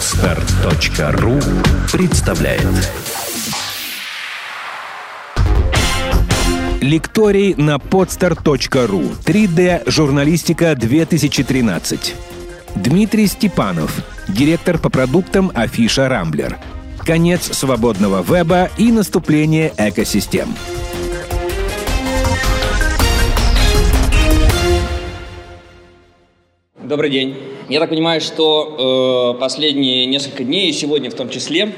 Отстар.ру представляет Лекторий на podstar.ru 3D журналистика 2013 Дмитрий Степанов, директор по продуктам Афиша Рамблер. Конец свободного веба и наступление экосистем. Добрый день. Я так понимаю, что э, последние несколько дней, и сегодня в том числе,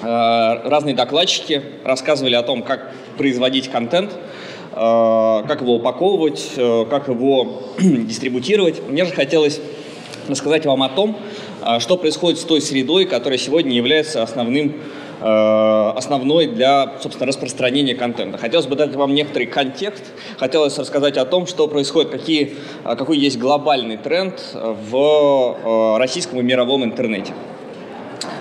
э, разные докладчики рассказывали о том, как производить контент, э, как его упаковывать, э, как его дистрибутировать. Мне же хотелось рассказать вам о том, э, что происходит с той средой, которая сегодня является основным основной для, собственно, распространения контента. Хотелось бы дать вам некоторый контекст, хотелось рассказать о том, что происходит, какие, э, какой есть глобальный тренд в э, российском и мировом интернете.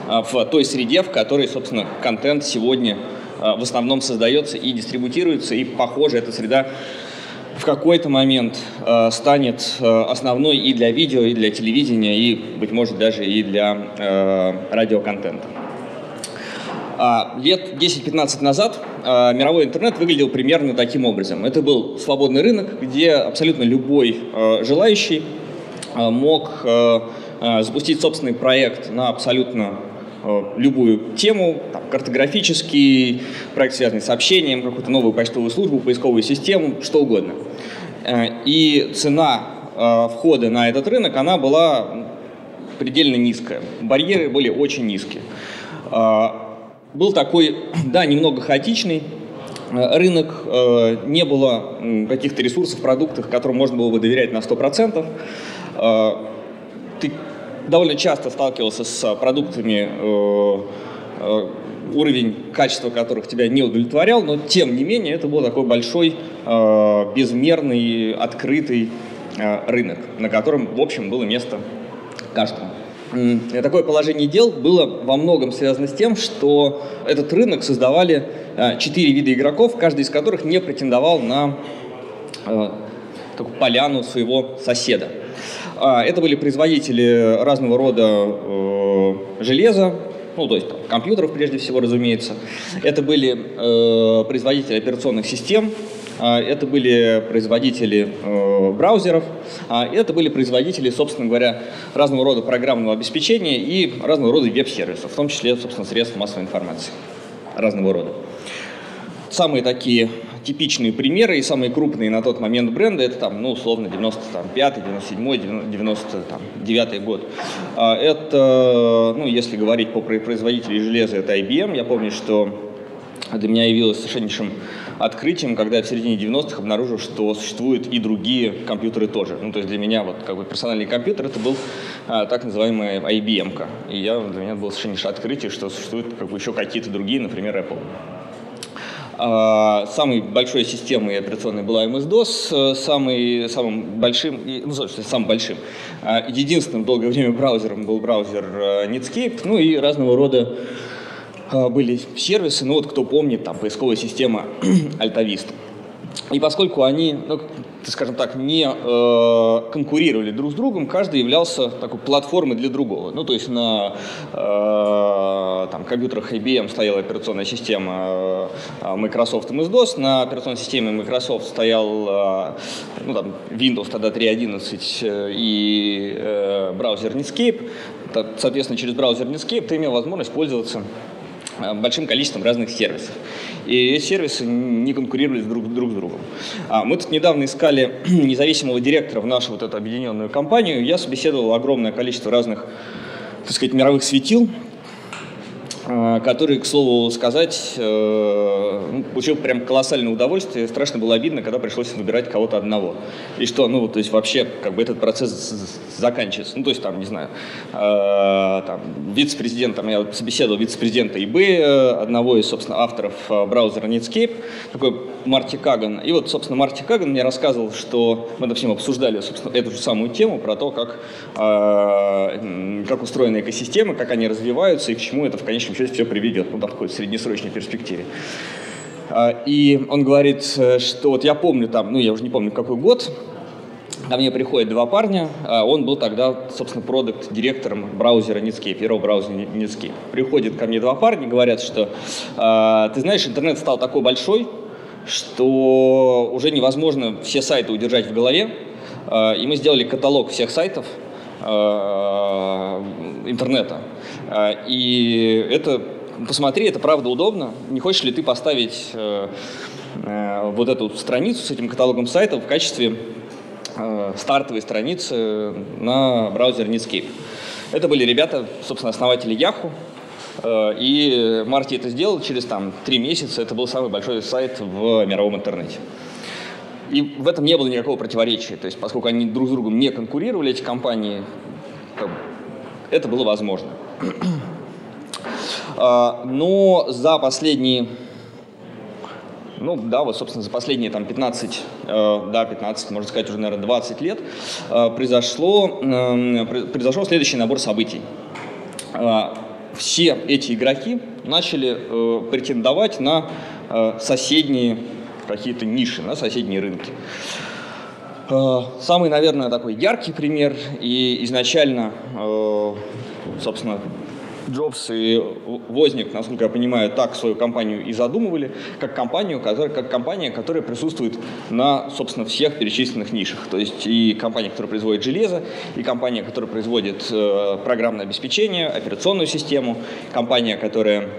В той среде, в которой, собственно, контент сегодня в основном создается и дистрибутируется, и, похоже, эта среда в какой-то момент э, станет э, основной и для видео, и для телевидения, и, быть может, даже и для э, радиоконтента. А, лет 10-15 назад а, мировой интернет выглядел примерно таким образом. Это был свободный рынок, где абсолютно любой а, желающий мог запустить собственный проект на абсолютно любую тему, там, картографический, проект, связанный с сообщением, какую-то новую почтовую службу, поисковую систему, что угодно. И цена входа на этот рынок, она была предельно низкая. Барьеры были очень низкие был такой, да, немного хаотичный э, рынок, э, не было каких-то ресурсов, продуктов, которым можно было бы доверять на 100%. Э, ты довольно часто сталкивался с продуктами, уровень качества которых тебя не удовлетворял, но тем не менее это был такой большой, безмерный, открытый рынок, на котором, в общем, было место каждому. Такое положение дел было во многом связано с тем, что этот рынок создавали а, четыре вида игроков, каждый из которых не претендовал на а, такую поляну своего соседа. А, это были производители разного рода э, железа, ну, то есть там, компьютеров прежде всего, разумеется. Это были э, производители операционных систем, это были производители э, браузеров, а, это были производители, собственно говоря, разного рода программного обеспечения и разного рода веб-сервисов, в том числе, собственно, средств массовой информации разного рода. Самые такие типичные примеры и самые крупные на тот момент бренды, это там, ну, условно, 95 97 99 год. А, это, ну, если говорить по производителю железа, это IBM. Я помню, что для меня явилось совершеннейшим открытием, когда я в середине 90-х обнаружил, что существуют и другие компьютеры тоже. Ну, то есть для меня вот как бы персональный компьютер это был а, так называемая IBM. -ка. И я, для меня было совершеннейшее открытие, что существуют как бы еще какие-то другие, например, Apple. А, самой большой системой операционной была MS-DOS, самый, самым большим, ну, собственно, самым большим, а, единственным долгое время браузером был браузер э, Netscape, ну и разного рода были сервисы, ну вот кто помнит, там поисковая система Altavista. И поскольку они, ну, скажем так, не э, конкурировали друг с другом, каждый являлся такой платформой для другого. Ну, то есть на э, там, компьютерах IBM стояла операционная система э, Microsoft MS-DOS, на операционной системе Microsoft стоял э, ну, там, Windows тогда 3.11 э, и э, браузер Netscape. Соответственно, через браузер Netscape ты имел возможность пользоваться большим количеством разных сервисов. И эти сервисы не конкурировали друг, друг с другом. А мы тут недавно искали независимого директора в нашу вот эту объединенную компанию. Я собеседовал огромное количество разных, так сказать, мировых светил, который, к слову сказать, э, ну, получил прям колоссальное удовольствие. Страшно было обидно, когда пришлось выбирать кого-то одного. И что, ну, то есть вообще, как бы этот процесс заканчивается. Ну, то есть там, не знаю, э, там, вице-президент, там, я собеседовал вице-президента э, одного из, собственно, авторов браузера Netscape, такой Марти Каган. И вот, собственно, Марти Каган мне рассказывал, что мы, допустим, обсуждали, собственно, эту же самую тему про то, как, как устроена экосистема, как они развиваются и к чему это в конечном конечном счете все приведет, ну, в такой среднесрочной перспективе. А, и он говорит, э, что вот я помню там, ну я уже не помню какой год, ко мне приходят два парня, а он был тогда, собственно, продукт-директором браузера Netscape, первого браузера Netscape. Приходят ко мне два парня, говорят, что, ты знаешь, интернет стал такой большой, что уже невозможно все сайты удержать в голове, и мы сделали каталог всех сайтов интернета. И это, посмотри, это правда удобно. Не хочешь ли ты поставить э, э, вот эту страницу с этим каталогом сайтов в качестве э, стартовой страницы на браузер Netscape? Это были ребята, собственно, основатели Yahoo, и Марти это сделал через там три месяца. Это был самый большой сайт в мировом интернете. И в этом не было никакого противоречия. То есть, поскольку они друг с другом не конкурировали, эти компании, это было возможно. А, но за последние, ну да, вот, собственно, за последние там 15, э, да, 15, можно сказать, уже, наверное, 20 лет э, произошло, эм, произошел следующий набор событий. А, все эти игроки начали э, претендовать на соседние какие-то ниши, на соседние рынки. Самый, наверное, такой яркий пример и изначально, собственно, Джобс и Возник, насколько я понимаю, так свою компанию и задумывали, как компанию, которая, как компания, которая присутствует на, собственно, всех перечисленных нишах. То есть и компания, которая производит железо, и компания, которая производит э, программное обеспечение, операционную систему, компания, которая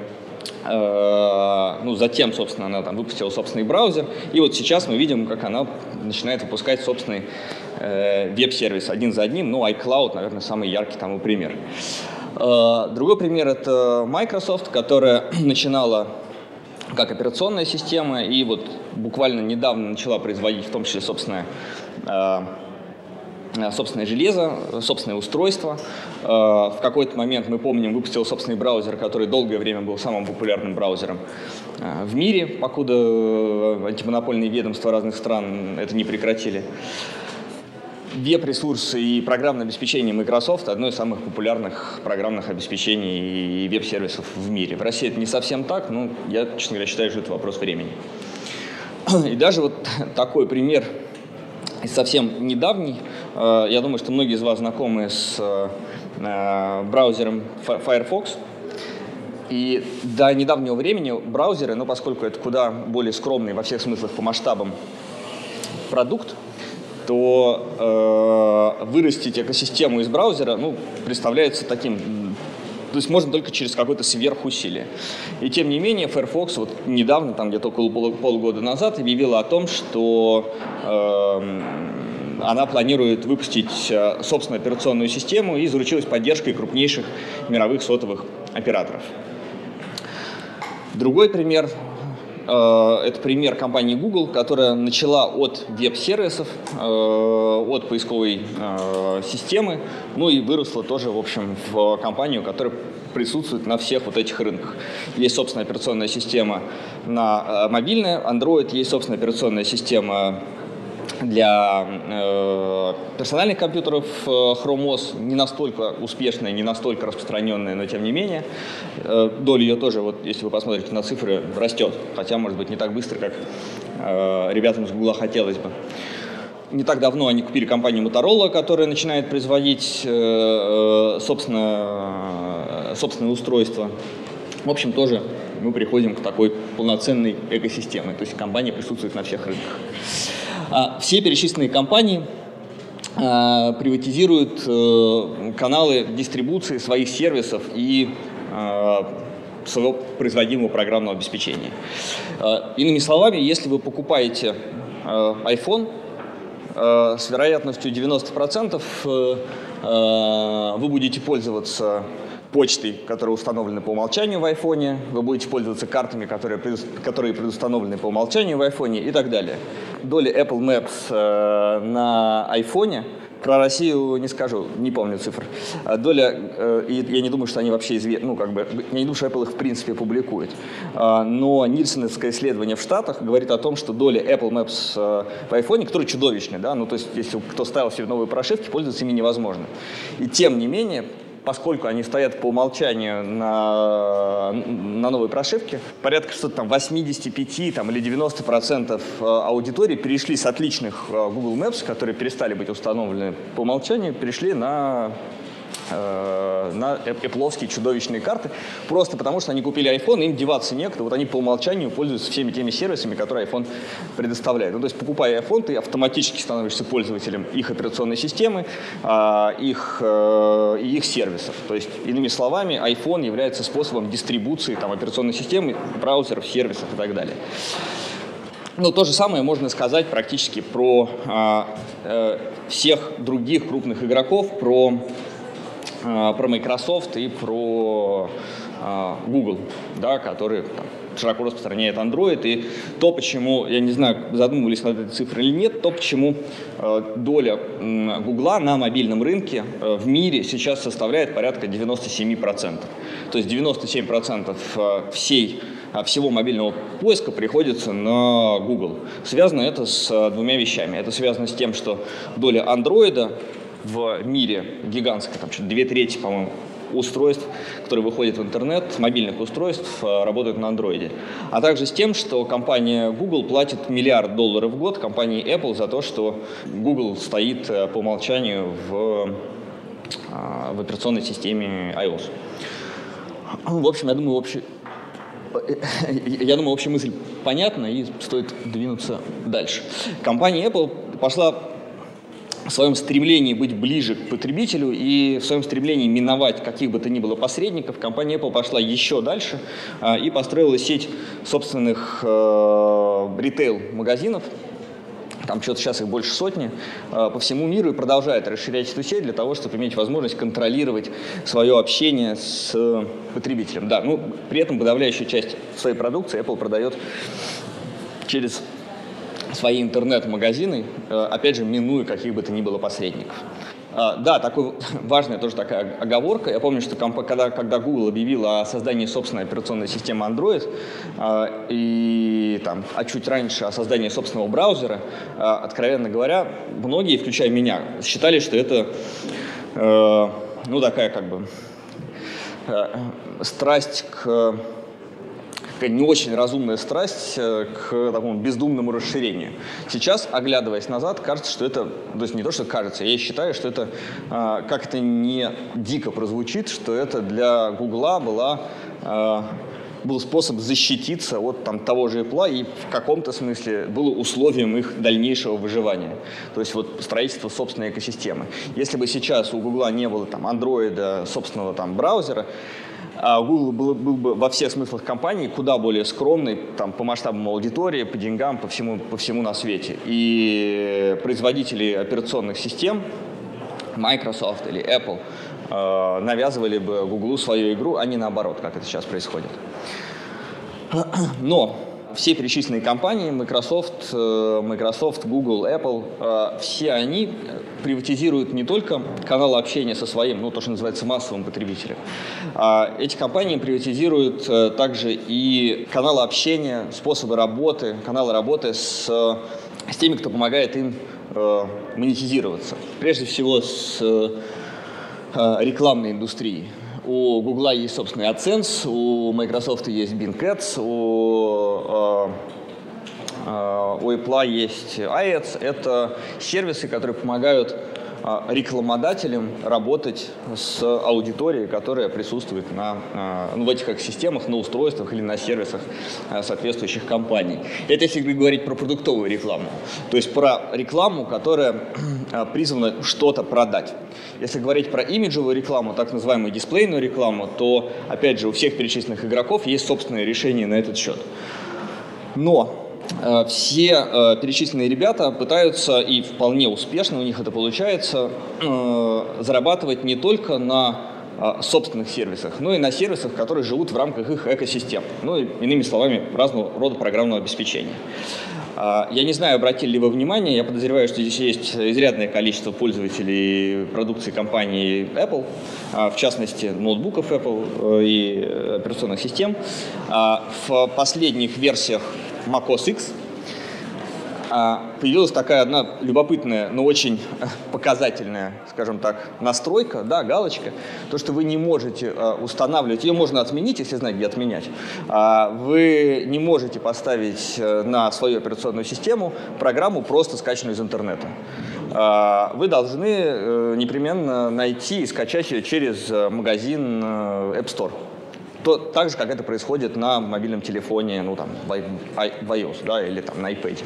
ну, затем, собственно, она там выпустила собственный браузер, и вот сейчас мы видим, как она начинает выпускать собственный э, веб-сервис один за одним, ну, iCloud, наверное, самый яркий тому пример. Э, другой пример – это Microsoft, которая начинала как операционная система и вот буквально недавно начала производить в том числе собственное, э, собственное железо, собственное устройство. Э, в какой-то момент, мы помним, выпустил собственный браузер, который долгое время был самым популярным браузером в мире, покуда антимонопольные ведомства разных стран это не прекратили веб-ресурсы и программное обеспечение Microsoft одно из самых популярных программных обеспечений и веб-сервисов в мире. В России это не совсем так, но я, честно говоря, считаю, что это вопрос времени. И даже вот такой пример совсем недавний. Э, я думаю, что многие из вас знакомы с э, браузером Firefox. И до недавнего времени браузеры, ну, поскольку это куда более скромный во всех смыслах по масштабам продукт, то э, вырастить экосистему из браузера ну, представляется таким то есть можно только через какое-то сверхусилие. И тем не менее, Firefox вот недавно, там где-то около пол, полгода назад, объявила о том, что э, она планирует выпустить э, собственную операционную систему и заручилась поддержкой крупнейших мировых сотовых операторов. Другой пример это пример компании Google, которая начала от веб-сервисов, э, от поисковой э, системы, ну и выросла тоже, в общем, в компанию, которая присутствует на всех вот этих рынках. Есть собственная операционная система на мобильная Android, есть собственная операционная система для э, персональных компьютеров э, Chrome OS не настолько успешная, не настолько распространенная, но тем не менее э, доля ее тоже, вот если вы посмотрите на цифры, растет, хотя может быть не так быстро, как э, ребятам с Google хотелось бы. Не так давно они купили компанию Motorola, которая начинает производить э, э собственно, э, собственное устройство. В общем, тоже мы приходим к такой полноценной экосистеме, то есть компания присутствует на всех рынках. А все перечисленные компании а, приватизируют э, каналы дистрибуции своих сервисов и а, своего производимого программного обеспечения. Иными словами, если вы покупаете iPhone, с вероятностью 90% э, вы будете пользоваться почтой, которая установлена по умолчанию в iPhone, вы будете пользоваться картами, которые, которые предустановлены по умолчанию в iPhone и так далее. Доля Apple Maps э, на iPhone про Россию не скажу, не помню цифр. А доля, э, я не думаю, что они вообще известны, ну, как бы, я не думаю, что Apple их в принципе публикует. А, но Нильсоновское исследование в Штатах говорит о том, что доля Apple Maps э, в iPhone, которая чудовищная, да, ну, то есть, если кто ставил себе новые прошивки, пользоваться ими невозможно. И тем не менее, поскольку они стоят по умолчанию на, на новой прошивке, порядка что-то там 85 там, или 90 процентов э, аудитории перешли с отличных э, Google Maps, которые перестали быть установлены по умолчанию, перешли на Э, на Apple чудовищные карты, просто потому что они купили iPhone, им деваться некуда, вот они по умолчанию пользуются всеми теми сервисами, которые iPhone предоставляет. Ну, то есть, покупая iPhone, ты автоматически становишься пользователем их операционной системы, а, их, э, и их сервисов. То есть, иными словами, iPhone является способом дистрибуции там, операционной системы, браузеров, сервисов и так далее. Ну, то же самое можно сказать практически про а, э, всех других крупных игроков, про про Microsoft и про а, Google, да, которые там, широко распространяет Android. И то, почему, я не знаю, задумывались над этой цифрой или нет, то, почему э, доля э, Гугла на мобильном рынке э, в мире сейчас составляет порядка 97%. То есть 97% э, всей всего мобильного поиска приходится на Google. Связано это с двумя вещами. Это связано с тем, что доля андроида в мире гигантская, там что-то две трети, по-моему, устройств, которые выходят в интернет, мобильных устройств, э, работают на андроиде. А также с тем, что компания Google платит миллиард долларов в год компании Apple за то, что Google стоит э, по умолчанию в, э, в операционной системе iOS. В общем, я думаю, общий, я думаю, общая мысль понятна и стоит двинуться дальше. Компания Apple пошла в своем стремлении быть ближе к потребителю и в своем стремлении миновать каких бы то ни было посредников, компания Apple пошла еще дальше а, и построила сеть собственных э, ритейл-магазинов, там что-то сейчас их больше сотни, э, по всему миру и продолжает расширять эту сеть для того, чтобы иметь возможность контролировать свое общение с потребителем. Да, ну, при этом подавляющая часть своей продукции Apple продает через свои интернет-магазины, э, опять же, минуя каких бы то ни было посредников. А, да, такой важная тоже такая оговорка. Я помню, что когда, когда Google объявил о создании собственной операционной системы Android а, и там, а чуть раньше о создании собственного браузера, а, откровенно говоря, многие, включая меня, считали, что это э, ну такая как бы э, страсть к такая не очень разумная страсть э, к такому бездумному расширению. Сейчас, оглядываясь назад, кажется, что это, то есть не то, что кажется, я считаю, что это а, как то не дико прозвучит, что это для Гугла была а, был способ защититься от там, того же Apple и в каком-то смысле было условием их дальнейшего выживания. То есть вот строительство собственной экосистемы. Если бы сейчас у Гугла не было там андроида, собственного там браузера, Google был, был бы во всех смыслах компании куда более скромный там, по масштабам аудитории, по деньгам, по всему, по всему на свете. И производители операционных систем, Microsoft или Apple, э, навязывали бы Google свою игру, а не наоборот, как это сейчас происходит. Но все перечисленные компании, Microsoft, э, Microsoft, Google, Apple, э, все они приватизируют не только каналы общения со своим, ну, то, что называется массовым потребителем. А эти компании приватизируют э, также и каналы общения, способы работы, каналы работы с, с теми, кто помогает им монетизироваться. Прежде всего с рекламной индустрией. У Google есть собственный AdSense, у Microsoft есть Bing Ads, у, э, э, у Apple есть iAds. Это сервисы, которые помогают а, рекламодателям работать с аудиторией, которая присутствует на, а, ну, в этих экосистемах, на устройствах или на сервисах а, соответствующих компаний. Это если говорить про продуктовую рекламу, то есть про рекламу, которая призвана что-то продать. Если говорить про имиджевую рекламу, так называемую дисплейную рекламу, то, опять же, у всех перечисленных игроков есть собственное решение на этот счет. Но Э, все э, перечисленные ребята пытаются, и вполне успешно у них это получается, э, зарабатывать не только на собственных сервисах, но и на сервисах, которые живут в рамках их экосистем. Ну, и, иными словами, разного рода программного обеспечения. Я не знаю, обратили ли вы внимание, я подозреваю, что здесь есть изрядное количество пользователей продукции компании Apple, в частности, ноутбуков Apple и операционных систем. В последних версиях macOS X а, появилась такая одна любопытная, но очень показательная, скажем так, настройка, да, галочка, то, что вы не можете а, устанавливать, ее можно отменить, если знать, где отменять, а вы не можете поставить э, на свою операционную систему программу, просто скачанную из интернета. Вы должны э, непременно найти и скачать ее через э, магазин App Store то, так же, как это происходит на мобильном телефоне, ну там, в iOS, да, или там на iPad.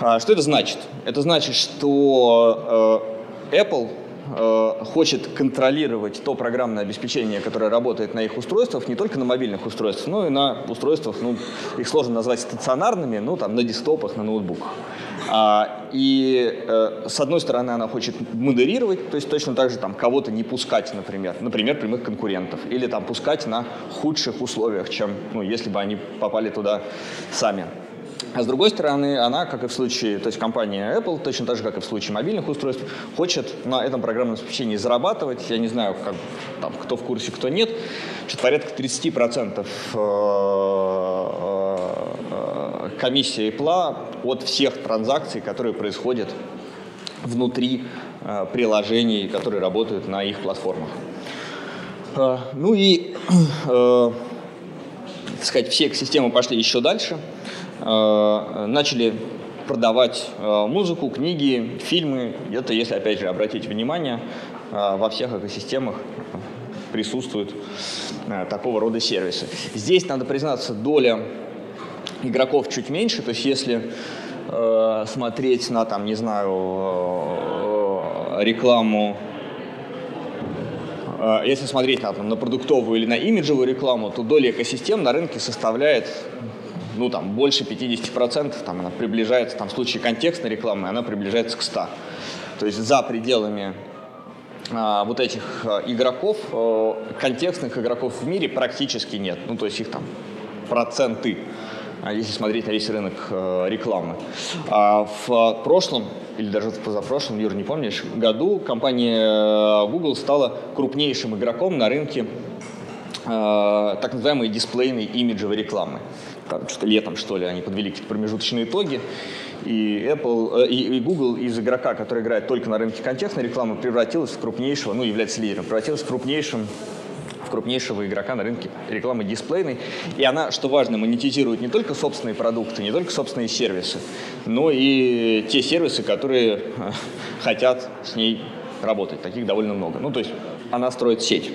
А, что это значит? Это значит, что э, Apple э, хочет контролировать то программное обеспечение, которое работает на их устройствах, не только на мобильных устройствах, но и на устройствах, ну, их сложно назвать стационарными, ну, там, на десктопах, на ноутбуках. А, и э, с одной стороны она хочет модерировать, то есть точно так же там кого-то не пускать, например, например, прямых конкурентов, или там пускать на худших условиях, чем ну, если бы они попали туда сами. А с другой стороны, она, как и в случае, то есть компания Apple, точно так же, как и в случае мобильных устройств, хочет на этом программном обеспечении зарабатывать. Я не знаю, как, там, кто в курсе, кто нет. Что-то порядка 30% комиссия Apple от всех транзакций, которые происходят внутри э, приложений, которые работают на их платформах. Э, ну и, э, так сказать, все экосистемы пошли еще дальше. Начали продавать музыку, книги, фильмы. Это, если, опять же, обратить внимание, во всех экосистемах присутствуют такого рода сервисы. Здесь, надо признаться, доля игроков чуть меньше, то есть если э, смотреть на, там, не знаю, э, рекламу, э, если смотреть на, там, на продуктовую или на имиджевую рекламу, то доля экосистем на рынке составляет ну, там, больше 50%, там, она приближается, там, в случае контекстной рекламы, она приближается к 100. То есть за пределами а, вот этих а, игроков, а, контекстных игроков в мире практически нет. Ну, то есть их там проценты. А если смотреть на весь рынок э, рекламы. А в прошлом, или даже в позапрошлом, Юр, не помнишь, году компания э, Google стала крупнейшим игроком на рынке э, так называемой дисплейной имиджевой рекламы. Там, что летом, что ли, они подвели какие-то промежуточные итоги. И Apple, и, и Google из игрока, который играет только на рынке контекстной рекламы, превратилась в крупнейшего, ну, является лидером, превратилась в крупнейшим крупнейшего игрока на рынке рекламы дисплейной. И она, что важно, монетизирует не только собственные продукты, не только собственные сервисы, но и те сервисы, которые э, хотят с ней работать. Таких довольно много. Ну, то есть она строит сеть.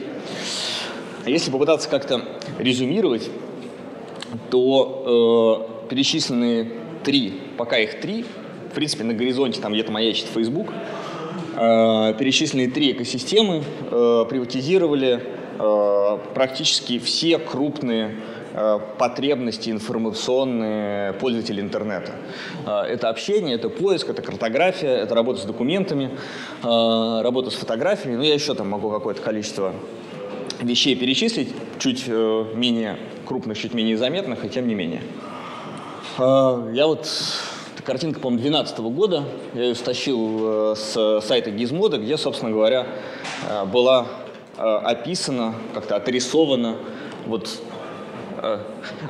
Если попытаться как-то резюмировать, то э, перечисленные три, пока их три, в принципе, на горизонте там где-то маячит Facebook, э, перечисленные три экосистемы э, приватизировали практически все крупные э, потребности информационные пользователей интернета. Э, это общение, это поиск, это картография, это работа с документами, работа с фотографиями. Ну, я еще там могу какое-то количество вещей перечислить, чуть менее крупных, чуть менее заметных, и тем не менее. Я вот картинка, по-моему, 2012 года. Я ее стащил с сайта Gizmodo, где, собственно говоря, была Э, описано, как-то отрисовано, вот, э,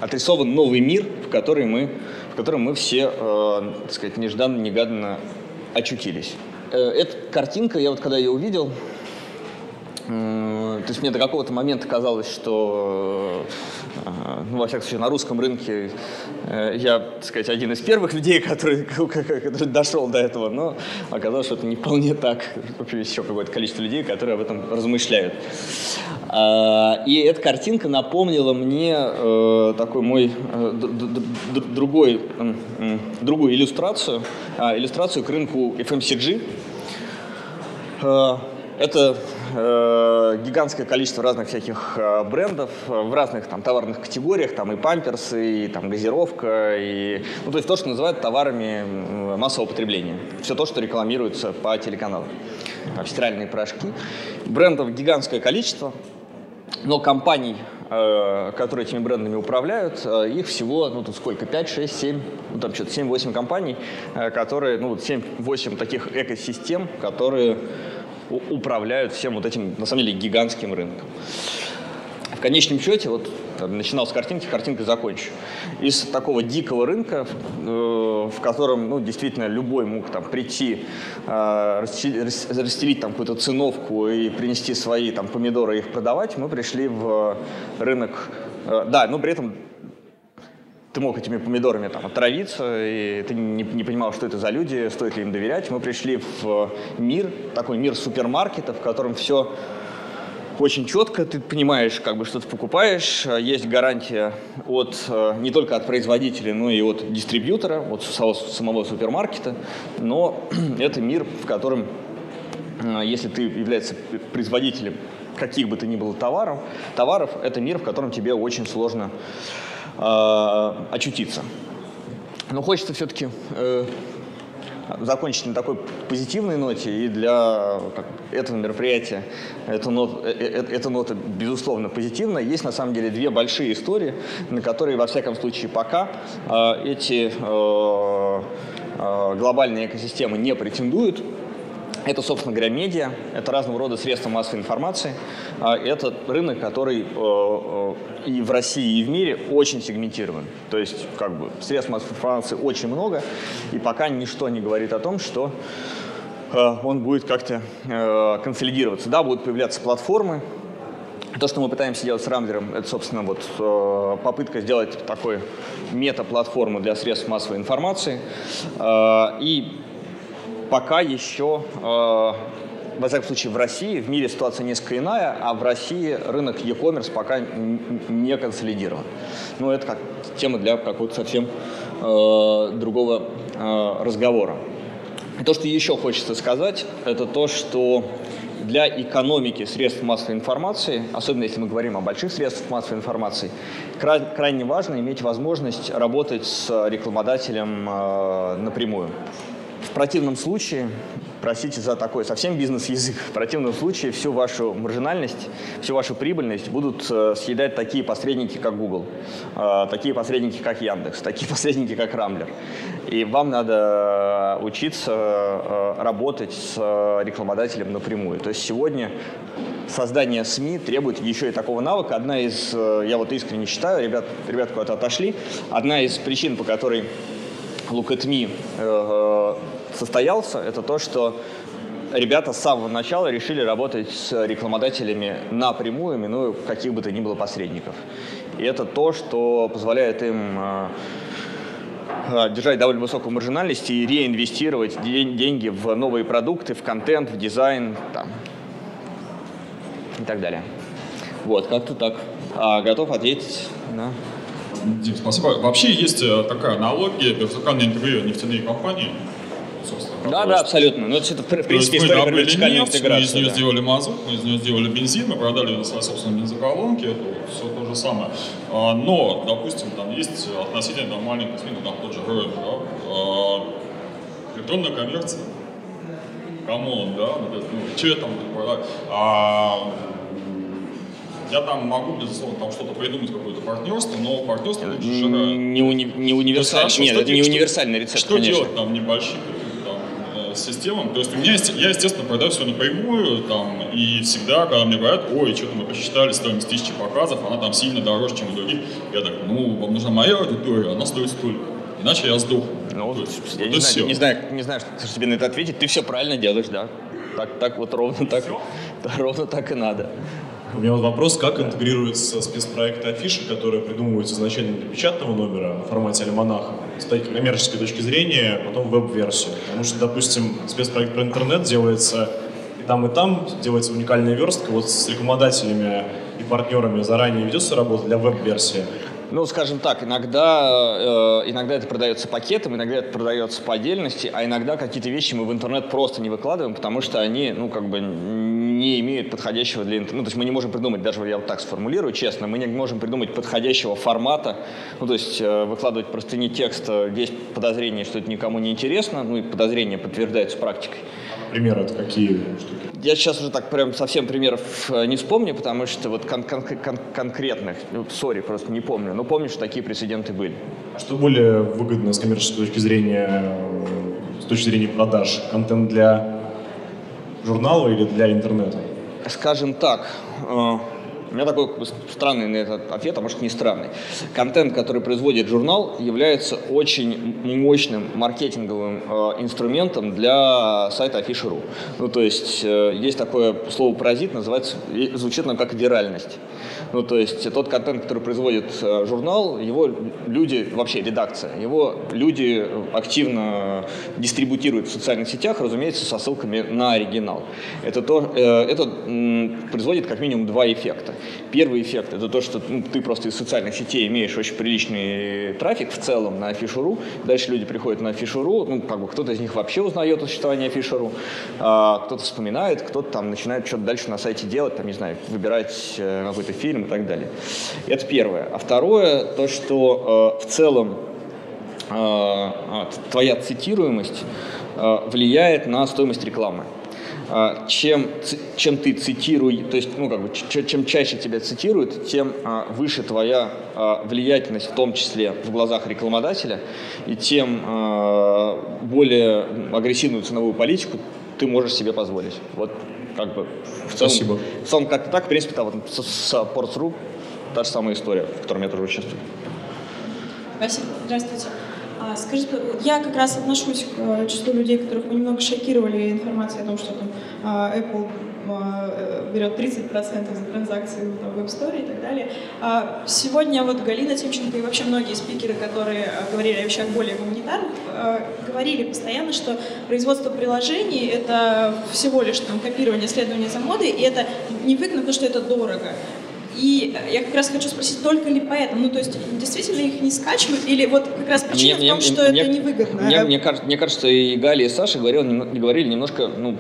отрисован новый мир, в который мы, в котором мы все, э, так сказать, нежданно-негаданно очутились. Эта картинка, я вот когда ее увидел, то есть мне до какого-то момента казалось, что, ну, во всяком случае, на русском рынке я, так сказать, один из первых людей, который, дошел до этого, но оказалось, что это не вполне так. Есть еще какое-то количество людей, которые об этом размышляют. И эта картинка напомнила мне э, такой мой э, другой, другую иллюстрацию, а, иллюстрацию к рынку FMCG. Э, это э, гигантское количество разных всяких э, брендов в разных там товарных категориях, там и памперсы, и там газировка, и ну то есть то, что называют товарами массового потребления. Все то, что рекламируется по телеканалам. Там стиральные порошки. Брендов гигантское количество, но компаний, э, которые этими брендами управляют, э, их всего, ну тут сколько, 5, 6, 7, ну там что-то 7-8 компаний, э, которые, ну 7-8 таких экосистем, которые управляют всем вот этим, на самом деле, гигантским рынком. В конечном счете, вот начинал с картинки, картинкой закончу. Из такого дикого рынка, э, в котором ну, действительно любой мог там, прийти, э, расстелить там какую-то циновку и принести свои там, помидоры и их продавать, мы пришли в рынок, э, да, но при этом ты мог этими помидорами там отравиться, и ты не, не понимал, что это за люди, стоит ли им доверять. Мы пришли в мир, такой мир супермаркетов, в котором все очень четко, ты понимаешь, как бы, что ты покупаешь, есть гарантия от, э, не только от производителя, но и от дистрибьютора, от самого супермаркета, но это мир, в котором, э, если ты являешься производителем каких бы то ни было товаров, товаров, это мир, в котором тебе очень сложно очутиться. Но хочется все-таки э, закончить на такой позитивной ноте, и для этого мероприятия эта нота, э, э, эта нота, безусловно, позитивная. Есть, на самом деле, две большие истории, на которые, во всяком случае, пока э, эти э, э, глобальные экосистемы не претендуют. Это, собственно говоря, медиа, это разного рода средства массовой информации. А это рынок, который э, э, и в России, и в мире очень сегментирован. То есть, как бы, средств массовой информации очень много, и пока ничто не говорит о том, что э, он будет как-то консолидироваться. Да, будут появляться платформы, то, что мы пытаемся делать с Рамблером, это, собственно, вот попытка сделать такой мета-платформу для средств массовой информации. И пока еще, э, во всяком случае, в России, в мире ситуация несколько иная, а в России рынок e-commerce пока не консолидирован. Ну, это как тема для какого-то совсем э, другого э, разговора. И то, что еще хочется сказать, это то, что для экономики средств массовой информации, особенно если мы говорим о больших средствах массовой информации, крайне важно иметь возможность работать с рекламодателем э, напрямую. В противном случае, простите за такой совсем бизнес-язык, в противном случае всю вашу маржинальность, всю вашу прибыльность будут э, съедать такие посредники, как Google, э, такие посредники, как Яндекс, такие посредники, как Рамблер. И вам надо э, учиться работать с рекламодателем напрямую. То есть сегодня создание СМИ требует еще и такого навыка. Одна из, я вот искренне считаю, ребят, ребят куда-то отошли, одна из причин, по которой Look at Me состоялся, это то, что ребята с самого начала решили работать с рекламодателями напрямую, минуя каких бы то ни было посредников. И это то, что позволяет им э, э, держать довольно высокую маржинальность и реинвестировать деньги в новые продукты, в контент, в дизайн там, и так далее. Вот, как-то так. А, готов ответить на... Дим, спасибо. Вообще есть э, такая аналогия, вертикальное интервью нефтяные компании, да, да, абсолютно. Ну, это, в принципе, история про вертикальную нефть, интеграцию. Мы из нее да. сделали мазут, мы из нее сделали бензин, мы продали свои собственные бензоколонки, это все то же самое. А, но, допустим, там есть относительно там, маленький СМИ, там тот же Рэд, да, а, электронная коммерция. Come on, да, ну, что я там продать? А, я там могу, безусловно, там что-то придумать, какое-то партнерство, но партнерство лучше Не, уни, не универсальный, нет, это не универсальный рецепт, Что конечно. делать там небольшие там, системам? То есть у меня, есть, я, естественно, продаю все напрямую, там, и всегда, когда мне говорят, ой, что-то мы посчитали стоимость тысячи показов, она там сильно дороже, чем у других, я так, ну, вам нужна моя аудитория, она стоит столько. Иначе я сдохну. Ну, есть, я вот не, знаю, не, знаю, не знаю, что тебе на это ответить. Ты все правильно делаешь, да. Так, так вот ровно так, ровно так и надо. У меня вот вопрос, как интегрируются спецпроекты афиши, которые придумываются изначально для печатного номера в формате альманаха, с коммерческой точки зрения, потом веб-версию. Потому что, допустим, спецпроект про интернет делается и там, и там, делается уникальная верстка, вот с рекламодателями и партнерами заранее ведется работа для веб-версии. Ну, скажем так, иногда, э, иногда это продается пакетом, иногда это продается по отдельности, а иногда какие-то вещи мы в интернет просто не выкладываем, потому что они, ну, как бы не имеют подходящего для интернета. Ну, то есть мы не можем придумать, даже я вот так сформулирую честно, мы не можем придумать подходящего формата. Ну, то есть э, выкладывать просто не текст, э, есть подозрение, что это никому не интересно, ну и подозрение подтверждается практикой. Примеры это какие штуки? Я сейчас уже так прям совсем примеров э, не вспомню, потому что вот кон- кон- кон- конкретных, ну, сори, просто не помню, но помню, что такие прецеденты были. А что более выгодно с коммерческой точки зрения, с точки зрения продаж? Контент для журнала или для интернета? Скажем так, э, У меня такой странный на этот ответ, а может не странный. Контент, который производит журнал, является очень мощным маркетинговым э, инструментом для сайта Afisha.ru. Ну, то есть, э, есть такое слово «паразит», называется, звучит нам как «виральность». Ну, то есть тот контент, который производит э, журнал, его люди, вообще редакция, его люди активно дистрибутируют в социальных сетях, разумеется, со ссылками на оригинал. Это, то, э, это м, производит как минимум два эффекта. Первый эффект – это то, что ну, ты просто из социальных сетей имеешь очень приличный трафик в целом на Афишу.ру, дальше люди приходят на Афишу.ру, ну, как бы кто-то из них вообще узнает о существовании Афиша.ру, а, кто-то вспоминает, кто-то там начинает что-то дальше на сайте делать, там, не знаю, выбирать э, какой-то фильм, и так далее. Это первое. А второе, то, что э, в целом э, твоя цитируемость э, влияет на стоимость рекламы. Э, чем, чем ты цитируешь, то есть, ну, как бы, чем чаще тебя цитируют, тем э, выше твоя э, влиятельность, в том числе в глазах рекламодателя, и тем более агрессивную ценовую политику ты можешь себе позволить. Вот как бы в целом, Спасибо. В целом как-то так, в принципе, там, вот, с, с Ports.ru та же самая история, в которой я тоже участвую. Спасибо. Здравствуйте. А, скажите, я как раз отношусь к э, числу людей, которых мы немного шокировали информацией о том, что там а, Apple а, берет 30% за транзакции в Web Store и так далее. А сегодня вот Галина Тимченко и вообще многие спикеры, которые говорили о вещах более гуманитарных, говорили постоянно, что производство приложений — это всего лишь там, копирование, следование за модой, и это невыгодно, потому что это дорого. И я как раз хочу спросить, только ли поэтому? Ну, то есть, действительно их не скачивают? Или вот как раз причина мне, в том, мне, что мне, это невыгодно? Мне, а... мне, кажется, мне кажется, и Галя, и Саша говорили, говорили немножко, ну,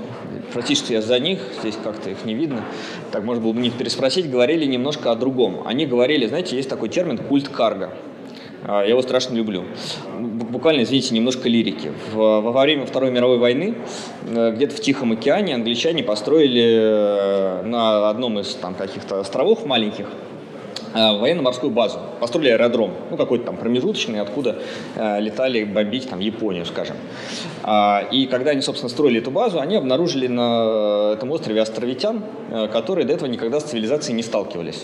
практически я за них, здесь как-то их не видно, так можно было бы них переспросить, говорили немножко о другом. Они говорили, знаете, есть такой термин «культ карго». А, я его страшно люблю. Буквально, извините, немножко лирики. Во время Второй мировой войны э, где-то в Тихом океане англичане построили э, на одном из там каких-то островов маленьких э, военно-морскую базу. Построили аэродром, ну какой-то там промежуточный, откуда летали бомбить там Японию, скажем. А, и когда они, собственно, строили эту базу, они обнаружили на этом острове островитян, которые до этого никогда с цивилизацией не сталкивались.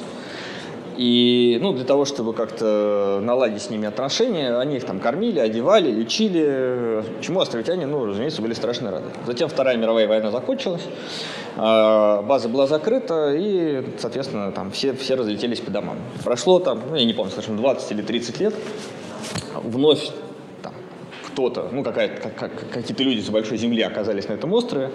И ну, для того, чтобы как-то наладить с ними отношения, они их там кормили, одевали, лечили, чему островитяне, ну, разумеется, были страшно рады. Затем Вторая мировая война закончилась, а, база была закрыта, и, соответственно, там все, все разлетелись по домам. Прошло там, ну, я не помню, скажем, 20 или 30 лет, вновь кто-то, ну какая-то, как, как, какие-то люди с большой земли оказались на этом острове,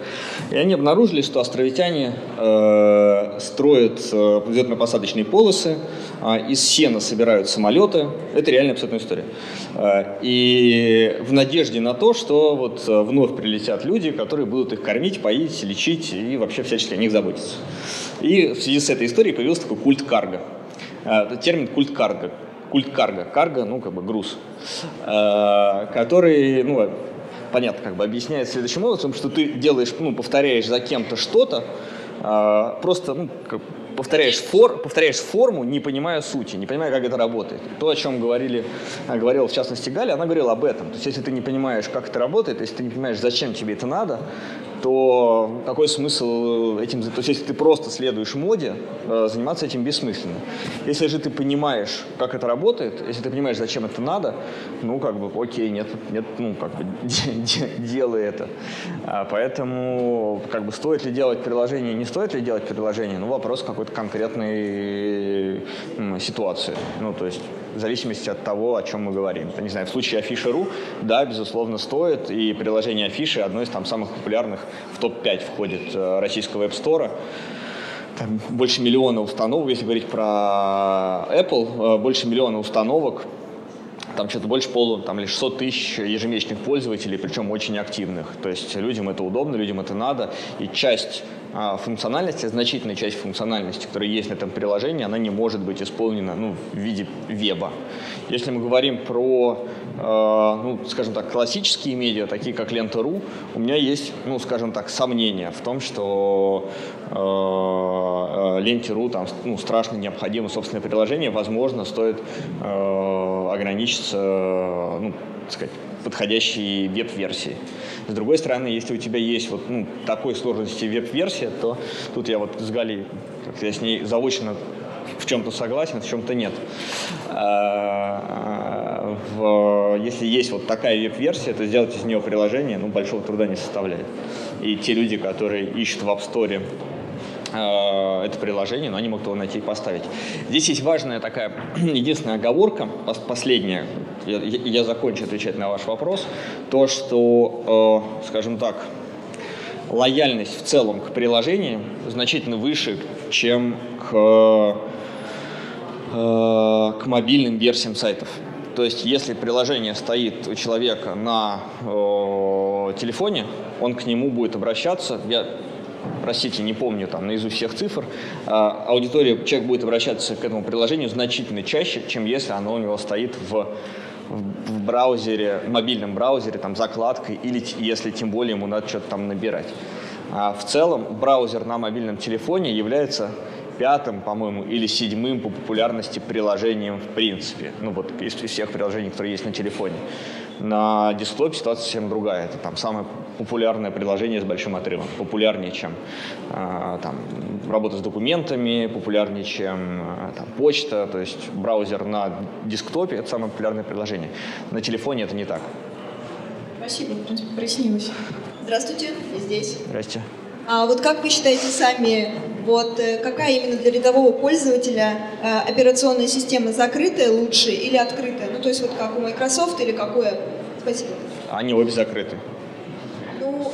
и они обнаружили, что островитяне э, строят э, взлетно-посадочные полосы, э, из сена собирают самолеты. Это реальная абсолютная история. Э, и в надежде на то, что вот э, вновь прилетят люди, которые будут их кормить, поить, лечить и вообще всячески о них заботиться. И в связи с этой историей появился такой культ карго. Э, термин культ карго культ карго. Карго, ну, как бы груз, э, который, ну, понятно, как бы объясняет следующим образом, что ты делаешь, ну, повторяешь за кем-то что-то, э, просто, ну, как, повторяешь, фор, повторяешь форму, не понимая сути, не понимая, как это работает. То, о чем говорили, э, говорил в частности Галя, она говорила об этом. То есть, если ты не понимаешь, как это работает, если ты не понимаешь, зачем тебе это надо, то какой смысл этим... То есть, если ты просто следуешь моде, э, заниматься этим бессмысленно. Если же ты понимаешь, как это работает, если ты понимаешь, зачем это надо, ну, как бы, окей, нет, нет ну, как бы, делай это. А поэтому, как бы, стоит ли делать приложение, не стоит ли делать приложение, ну, вопрос какой-то конкретной ситуации. Ну, то есть, в зависимости от того, о чем мы говорим. Не знаю, в случае Афиши.ру, да, безусловно, стоит, и приложение Афиши одно из там самых популярных в топ-5 входит э, российского App Store. Там больше миллиона установок, если говорить про Apple, э, больше миллиона установок, там что-то больше полу, там лишь 600 тысяч ежемесячных пользователей, причем очень активных. То есть людям это удобно, людям это надо, и часть а, функциональности, значительная часть функциональности, которая есть на этом приложении, она не может быть исполнена ну, в виде веба. Если мы говорим про, э, ну, скажем так, классические медиа, такие как Лента.ру, у меня есть, ну, скажем так, сомнения в том, что э, Ленте.ру там, ну, страшно необходимо собственное приложение, возможно, стоит э, ограничиться, ну, так сказать, подходящей веб-версии. С другой стороны, если у тебя есть вот ну, такой сложности веб-версия, то тут я вот с Галей, как я с ней заочно в чем-то согласен, в чем-то нет. А, в, если есть вот такая веб-версия, то сделать из нее приложение, ну, большого труда не составляет. И те люди, которые ищут в App Store это приложение, но они могут его найти и поставить. Здесь есть важная такая, единственная оговорка, последняя, я, я закончу отвечать на ваш вопрос, то, что, э, скажем так, лояльность в целом к приложению значительно выше, чем к, э, к мобильным версиям сайтов. То есть, если приложение стоит у человека на э, телефоне, он к нему будет обращаться. Я, простите, не помню там наизусть всех цифр. Э, аудитория, человек будет обращаться к этому приложению значительно чаще, чем если оно у него стоит в в браузере, в мобильном браузере, там, закладкой, или если тем более ему надо что-то там набирать. А в целом браузер на мобильном телефоне является пятым, по-моему, или седьмым по популярности приложением в принципе. Ну вот из всех приложений, которые есть на телефоне. На десктопе ситуация совсем другая. Это там самое популярное приложение с большим отрывом. Популярнее, чем э, там, работа с документами, популярнее, чем э, там, почта. То есть браузер на десктопе – это самое популярное приложение. На телефоне это не так. Спасибо, в принципе, прояснилось. Здравствуйте, я здесь. Здрасте. А вот как вы считаете сами, вот э, какая именно для рядового пользователя э, операционная система закрытая лучше или открытая? Ну, то есть вот как у Microsoft или какое? Спасибо. Они обе закрыты.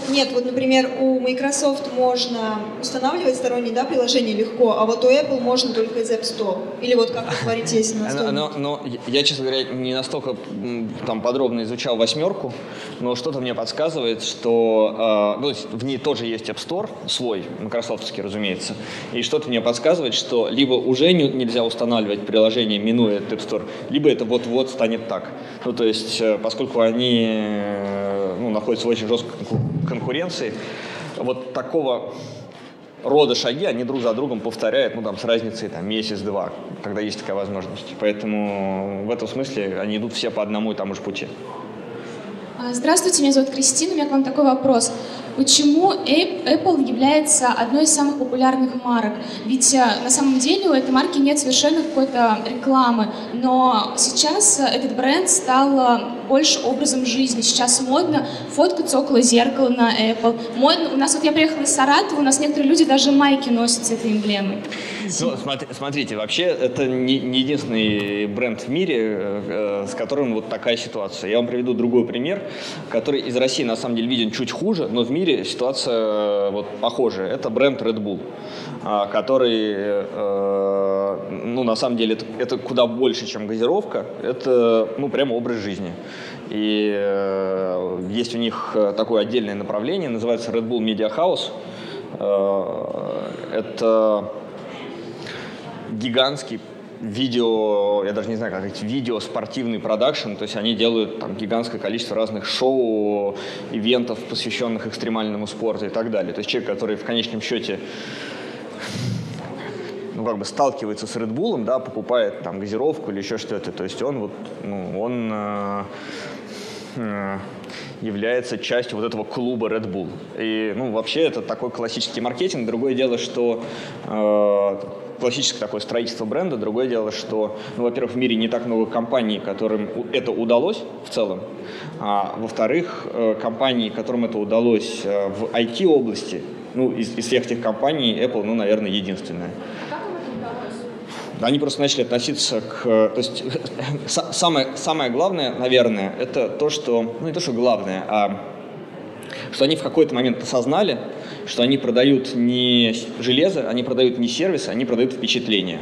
Нет, вот, например, у Microsoft можно устанавливать сторонние да, приложения легко, а вот у Apple можно только из App Store. Или вот как вы говорите, если настолько... Но, но, я, честно говоря, не настолько там подробно изучал восьмерку, но что-то мне подсказывает, что э, ну, в ней тоже есть App Store, свой, Microsoftский, разумеется, и что-то мне подсказывает, что либо уже не, нельзя устанавливать приложение, минуя App Store, либо это вот-вот станет так. Ну, то есть, э, поскольку они э, ну, находятся в очень жесткой конкуренции, вот такого рода шаги, они друг за другом повторяют, ну, там, с разницей, там, месяц-два, когда есть такая возможность. Поэтому в этом смысле они идут все по одному и тому же пути. А, здравствуйте, меня зовут Кристина, у меня к вам такой вопрос. Почему Apple является одной из самых популярных марок? Ведь э, на самом деле у этой марки нет совершенно какой-то рекламы, но сейчас этот бренд стал э, больше образом жизни. Сейчас модно фоткаться около зеркала на Apple. Модно, у нас вот я приехала из Саратова, у нас некоторые люди даже майки носят с этой эмблемой. Ну, смотрите, вообще это не, единственный бренд в мире, э, с которым вот такая ситуация. Я вам приведу другой пример, который из России на самом деле виден чуть хуже, но в мире ситуация э, вот похожая. Это бренд Red Bull, э, который, э, ну, на самом деле, это, это куда больше, чем газировка. Это, ну, прямо образ жизни. И э, есть у них такое отдельное направление, называется Red Bull Media House. Э, это гигантский видео, я даже не знаю, как сказать, видео спортивный продакшн, то есть они делают там гигантское количество разных шоу, ивентов, посвященных экстремальному спорту и так далее. То есть человек, который в конечном счете ну, как бы сталкивается с Red Bull, да, покупает там газировку или еще что-то, то есть он вот, ну, он э, э, является частью вот этого клуба Red Bull. И, ну, вообще это такой классический маркетинг. Другое дело, что э, классическое такое строительство бренда. Другое дело, что, ну, во-первых, в мире не так много компаний, которым это удалось в целом. А во-вторых, э, компании, которым это удалось э, в IT-области, ну, из, из всех тех компаний Apple, ну, наверное, единственная. Они просто начали относиться к... То есть самое, самое главное, наверное, это то, что... Ну, не то, что главное, а что они в какой-то момент осознали, что они продают не железо, они продают не сервис, они продают впечатление.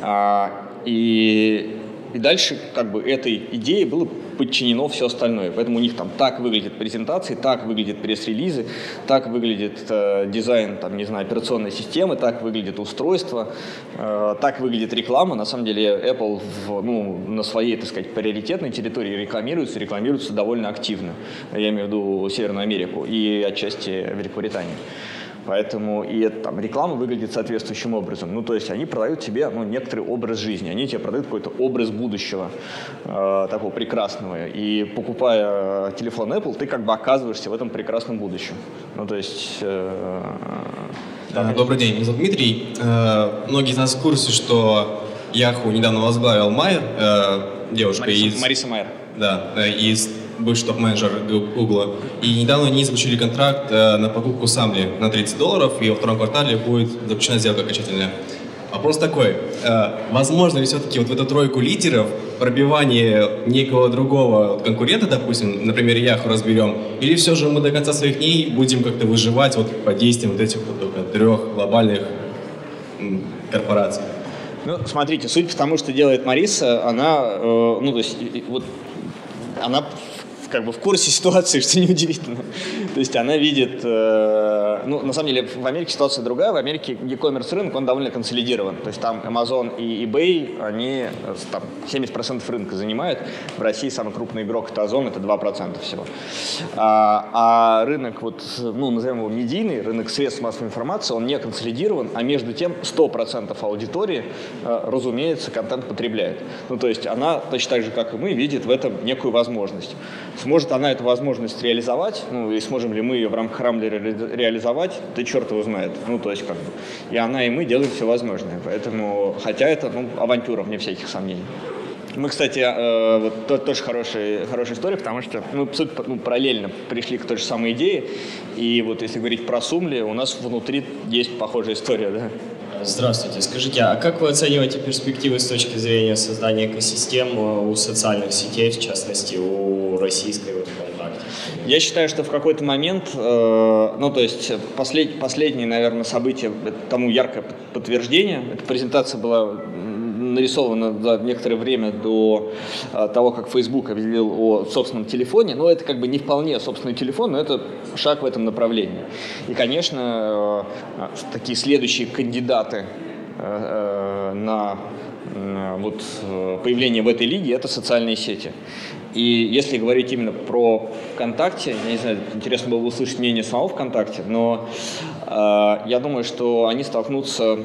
А, и, и дальше как бы этой идее было подчинено все остальное. Поэтому у них там так выглядят презентации, так выглядят пресс-релизы, так выглядит э, дизайн, там, не знаю, операционной системы, так выглядит устройство, э, так выглядит реклама. На самом деле Apple в, ну, на своей, так сказать, приоритетной территории рекламируется, рекламируется довольно активно. Я имею в виду Северную Америку и отчасти Великобританию. Поэтому и там реклама выглядит соответствующим образом. Ну, то есть они продают тебе ну, некоторый образ жизни, они тебе продают какой-то образ будущего э, такого прекрасного. И покупая э, телефон Apple, ты как бы оказываешься в этом прекрасном будущем. Ну, то есть... Э, да, Добрый день, меня зовут Дмитрий. Э, многие из нас в курсе, что Яху недавно возглавил Майер, э, девушка Мариса, из... Мариса Майер. Да, э, из бывший топ-менеджер Гугла. И недавно они заключили контракт э, на покупку Самли на 30 долларов, и во втором квартале будет заключена сделка окончательная. Вопрос такой, э, возможно ли все-таки вот в эту тройку лидеров пробивание некого другого конкурента, допустим, например, Яху разберем, или все же мы до конца своих дней будем как-то выживать вот под действием вот этих вот трех глобальных корпораций? Ну, смотрите, суть по тому, что делает Мариса, она, э, ну, то есть, вот, она как бы в курсе ситуации, что неудивительно. То есть она видит, э, ну, на самом деле, в Америке ситуация другая. В Америке e-commerce рынок, он довольно консолидирован. То есть там Amazon и eBay, они э, там 70% рынка занимают. В России самый крупный игрок это Озон, это 2% всего. А, а рынок, вот, ну, назовем его медийный, рынок средств массовой информации, он не консолидирован, а между тем 100% аудитории, э, разумеется, контент потребляет. Ну, то есть она, точно так же, как и мы, видит в этом некую возможность. Сможет она эту возможность реализовать, ну и сможем ли мы ее в рамках Рамблера реализовать, ты черт его знает. Ну, то есть как бы. И она, и мы делаем все возможное. Поэтому, хотя это, ну, авантюра, вне всяких сомнений. Мы, кстати, э, вот то, тоже хорошая, хорошая история, потому что мы ну, параллельно пришли к той же самой идее. И вот если говорить про Сумли, у нас внутри есть похожая история, да. Здравствуйте. Скажите, а как вы оцениваете перспективы с точки зрения создания экосистем у социальных сетей, в частности, у российской вот? Я считаю, что в какой-то момент, э, ну то есть послед, последнее, наверное, событие тому яркое подтверждение. Эта презентация была нарисовано за некоторое время до а, того, как Facebook объявил о собственном телефоне, но это как бы не вполне собственный телефон, но это шаг в этом направлении. И, конечно, э, такие следующие кандидаты э, э, на вот появление в этой лиге это социальные сети. И если говорить именно про ВКонтакте, я не знаю, интересно было бы услышать мнение самого ВКонтакте, но э, я думаю, что они столкнутся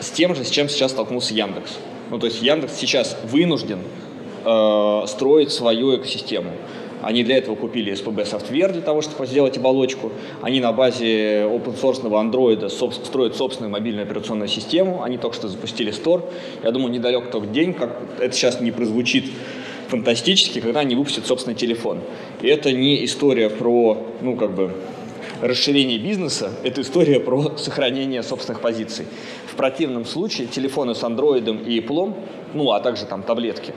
с тем же, с чем сейчас столкнулся Яндекс. Ну, то есть Яндекс сейчас вынужден э, строить свою экосистему. Они для этого купили SPB Software для того, чтобы сделать оболочку. Они на базе open source Android строят собственную мобильную операционную систему. Они только что запустили Store. Я думаю, недалек тот день, как это сейчас не прозвучит фантастически, когда они выпустят собственный телефон. И это не история про, ну, как бы, расширение бизнеса, это история про сохранение собственных позиций. В противном случае телефоны с андроидом и Apple, ну а также там таблетки,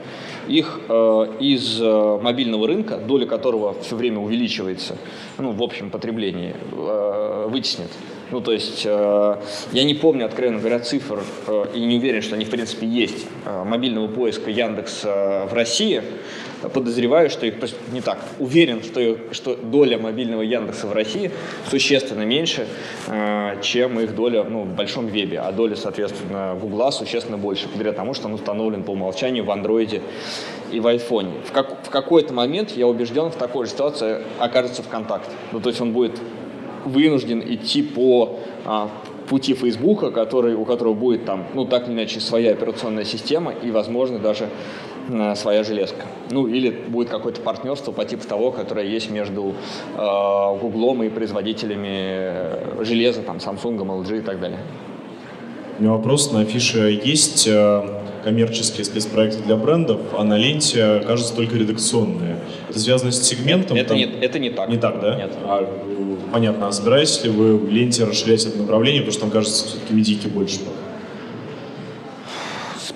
их э, из э, мобильного рынка, доля которого все время увеличивается, ну в общем потреблении, э, вытеснит. Ну, то есть, э, я не помню, откровенно говоря, цифр, э, и не уверен, что они, в принципе, есть, э, мобильного поиска Яндекс в России, подозреваю, что их не так. Уверен, что, что доля мобильного Яндекса в России существенно меньше, чем их доля ну, в большом вебе, а доля, соответственно, Гугла существенно больше, благодаря тому, что он установлен по умолчанию в андроиде и в айфоне. В, как, в какой-то момент, я убежден, в такой же ситуации окажется ВКонтакте. Ну, то есть он будет вынужден идти по а, пути Фейсбука, который, у которого будет там, ну, так или иначе, своя операционная система и, возможно, даже Э, своя железка. Ну или будет какое-то партнерство по типу того, которое есть между э, Гуглом и производителями э, железа, там, Samsung, LG и так далее. У меня вопрос. На афише есть э, коммерческие спецпроекты для брендов, а на ленте, кажется, только редакционные. Это связано с сегментом? Это, там... не, это не так. Не так, да? Нет. А, понятно. А собираетесь ли вы в ленте расширять это направление, потому что там, кажется, все-таки медийки больше?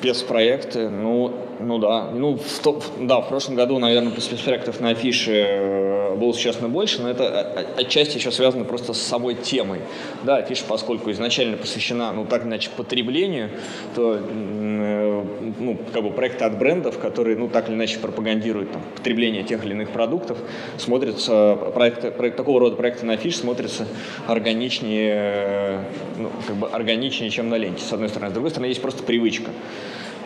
Спецпроекты, ну, ну да, ну в, то, да, в прошлом году, наверное, спецпроектов на афише э, было существенно больше, но это отчасти еще связано просто с самой темой. Да, афиша, поскольку изначально посвящена, ну так иначе, потреблению, то э, ну, как бы проекты от брендов, которые, ну так или иначе, пропагандируют там, потребление тех или иных продуктов, смотрятся, проекты, проект, такого рода проекты на афише смотрятся органичнее, э, ну, как бы органичнее, чем на ленте, с одной стороны. С другой стороны, есть просто привычка.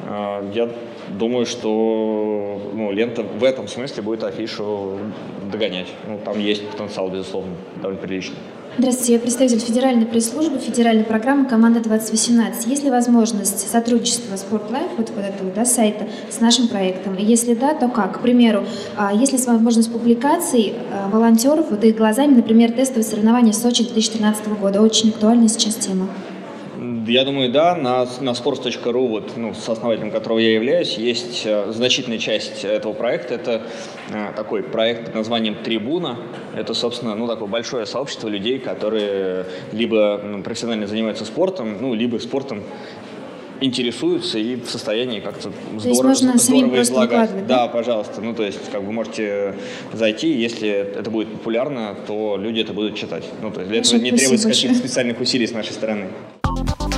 Я думаю, что ну, лента в этом смысле будет афишу догонять. Ну, там есть потенциал, безусловно, довольно приличный. Здравствуйте, я представитель Федеральной пресс-службы, федеральной программы «Команда 2018». Есть ли возможность сотрудничества Спортлайф, вот, вот этого да, сайта, с нашим проектом? И если да, то как? К примеру, а, есть ли возможность публикаций а, волонтеров, вот их глазами, например, тестовые соревнования Сочи 2013 года? Очень актуальная сейчас тема. Я думаю, да. На, на sports.ru, вот, ну, с основателем которого я являюсь, есть э, значительная часть этого проекта. Это э, такой проект под названием «Трибуна». Это, собственно, ну, такое большое сообщество людей, которые либо ну, профессионально занимаются спортом, ну, либо спортом интересуются и в состоянии как-то здорово, здорово излагать. Да, да, пожалуйста. Ну, то есть, как вы можете зайти, если это будет популярно, то люди это будут читать. Ну, то есть для этого не требуется каких-то специальных усилий с нашей стороны.